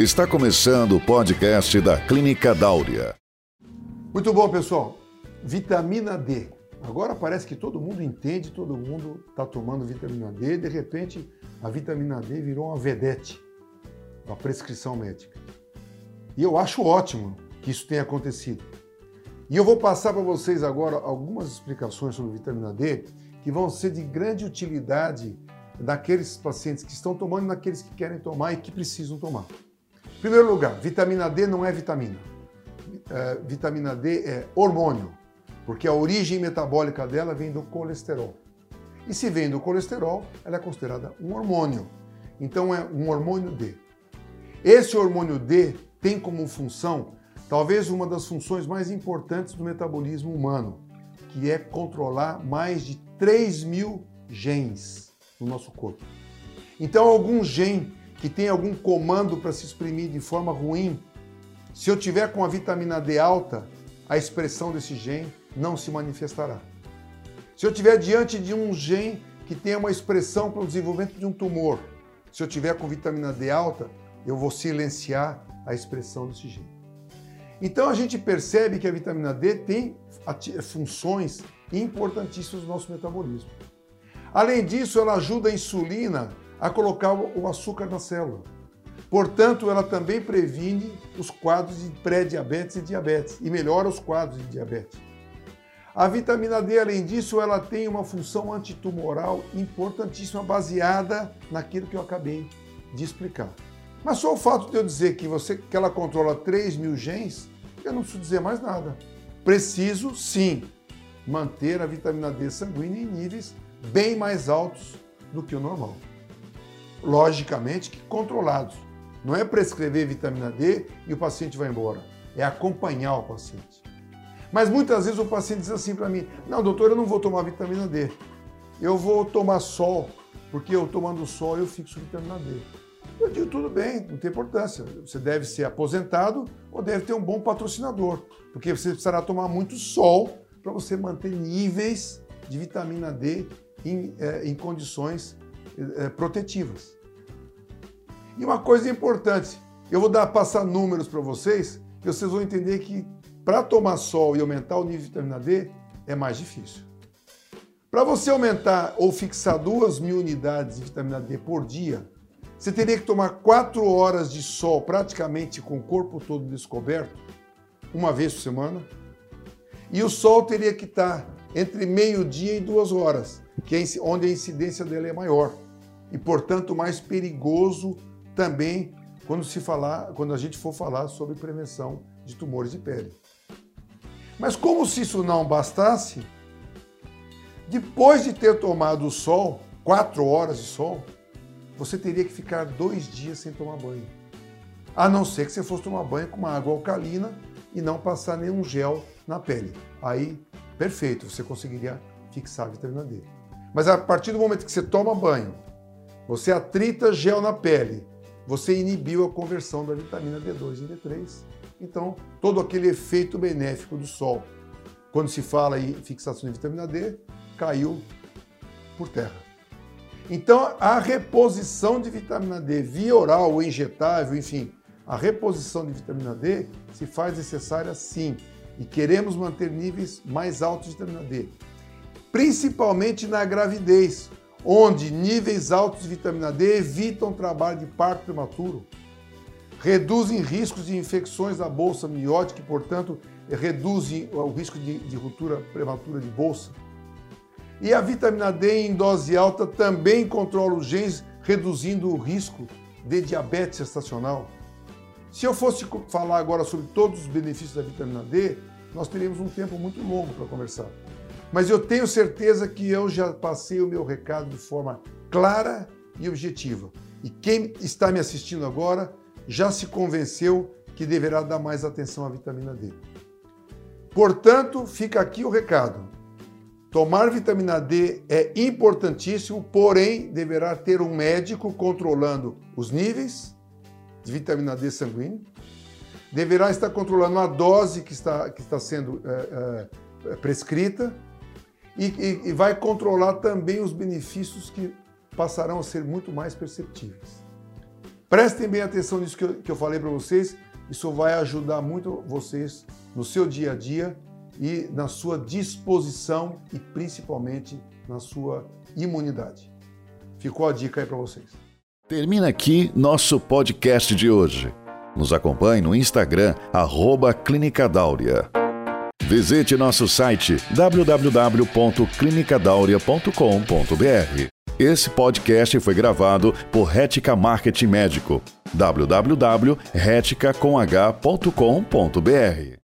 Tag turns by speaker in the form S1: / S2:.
S1: Está começando o podcast da Clínica Dáurea.
S2: Muito bom, pessoal. Vitamina D. Agora parece que todo mundo entende, todo mundo está tomando vitamina D. De repente, a vitamina D virou uma vedete da prescrição médica. E eu acho ótimo que isso tenha acontecido. E eu vou passar para vocês agora algumas explicações sobre vitamina D que vão ser de grande utilidade daqueles pacientes que estão tomando e naqueles que querem tomar e que precisam tomar. Primeiro lugar, vitamina D não é vitamina. É, vitamina D é hormônio, porque a origem metabólica dela vem do colesterol. E se vem do colesterol, ela é considerada um hormônio. Então é um hormônio D. Esse hormônio D tem como função, talvez uma das funções mais importantes do metabolismo humano, que é controlar mais de 3 mil genes no nosso corpo. Então, algum gene que tem algum comando para se exprimir de forma ruim, se eu tiver com a vitamina D alta, a expressão desse gene não se manifestará. Se eu tiver diante de um gene que tem uma expressão para o desenvolvimento de um tumor, se eu tiver com vitamina D alta, eu vou silenciar a expressão desse gene. Então a gente percebe que a vitamina D tem funções importantíssimas no nosso metabolismo. Além disso, ela ajuda a insulina a colocar o açúcar na célula. Portanto, ela também previne os quadros de pré-diabetes e diabetes e melhora os quadros de diabetes. A vitamina D, além disso, ela tem uma função antitumoral importantíssima baseada naquilo que eu acabei de explicar. Mas só o fato de eu dizer que, você, que ela controla 3 mil genes, eu não preciso dizer mais nada. Preciso, sim, manter a vitamina D sanguínea em níveis bem mais altos do que o normal. Logicamente que controlados. Não é prescrever vitamina D e o paciente vai embora. É acompanhar o paciente. Mas muitas vezes o paciente diz assim para mim: Não, doutor, eu não vou tomar vitamina D. Eu vou tomar sol, porque eu tomando sol eu fixo vitamina D. Eu digo: tudo bem, não tem importância. Você deve ser aposentado ou deve ter um bom patrocinador, porque você precisará tomar muito sol para você manter níveis de vitamina D em, é, em condições é, protetivas. E uma coisa importante, eu vou dar passar números para vocês, que vocês vão entender que para tomar sol e aumentar o nível de vitamina D é mais difícil. Para você aumentar ou fixar 2 mil unidades de vitamina D por dia, você teria que tomar 4 horas de sol praticamente com o corpo todo descoberto, uma vez por semana. E o sol teria que estar entre meio-dia e duas horas, que é onde a incidência dele é maior. E, portanto, mais perigoso também quando, se falar, quando a gente for falar sobre prevenção de tumores de pele. Mas como se isso não bastasse, depois de ter tomado o sol, quatro horas de sol, você teria que ficar dois dias sem tomar banho. A não ser que você fosse tomar banho com uma água alcalina e não passar nenhum gel na pele. Aí, perfeito, você conseguiria fixar a vitamina D. Mas a partir do momento que você toma banho, você atrita gel na pele, você inibiu a conversão da vitamina D2 em D3. Então, todo aquele efeito benéfico do sol, quando se fala em fixação de vitamina D, caiu por terra. Então, a reposição de vitamina D via oral ou injetável, enfim, a reposição de vitamina D se faz necessária sim, e queremos manter níveis mais altos de vitamina D, principalmente na gravidez, onde níveis altos de vitamina D evitam trabalho de parto prematuro, reduzem riscos de infecções da bolsa miótica e, portanto, reduzem o risco de, de ruptura prematura de bolsa. E a vitamina D em dose alta também controla os genes, reduzindo o risco de diabetes gestacional. Se eu fosse falar agora sobre todos os benefícios da vitamina D, nós teríamos um tempo muito longo para conversar. Mas eu tenho certeza que eu já passei o meu recado de forma clara e objetiva. E quem está me assistindo agora já se convenceu que deverá dar mais atenção à vitamina D. Portanto, fica aqui o recado. Tomar vitamina D é importantíssimo, porém deverá ter um médico controlando os níveis de vitamina D sanguíneo, deverá estar controlando a dose que está, que está sendo é, é, prescrita e, e, e vai controlar também os benefícios que passarão a ser muito mais perceptíveis. Prestem bem atenção nisso que eu, que eu falei para vocês. Isso vai ajudar muito vocês no seu dia a dia e na sua disposição e principalmente na sua imunidade. Ficou a dica aí para vocês.
S1: Termina aqui nosso podcast de hoje. Nos acompanhe no Instagram, arroba Clínica Dáurea. Visite nosso site www.clinicadauria.com.br. Esse podcast foi gravado por Rética Marketing Médico. www.retica.com.br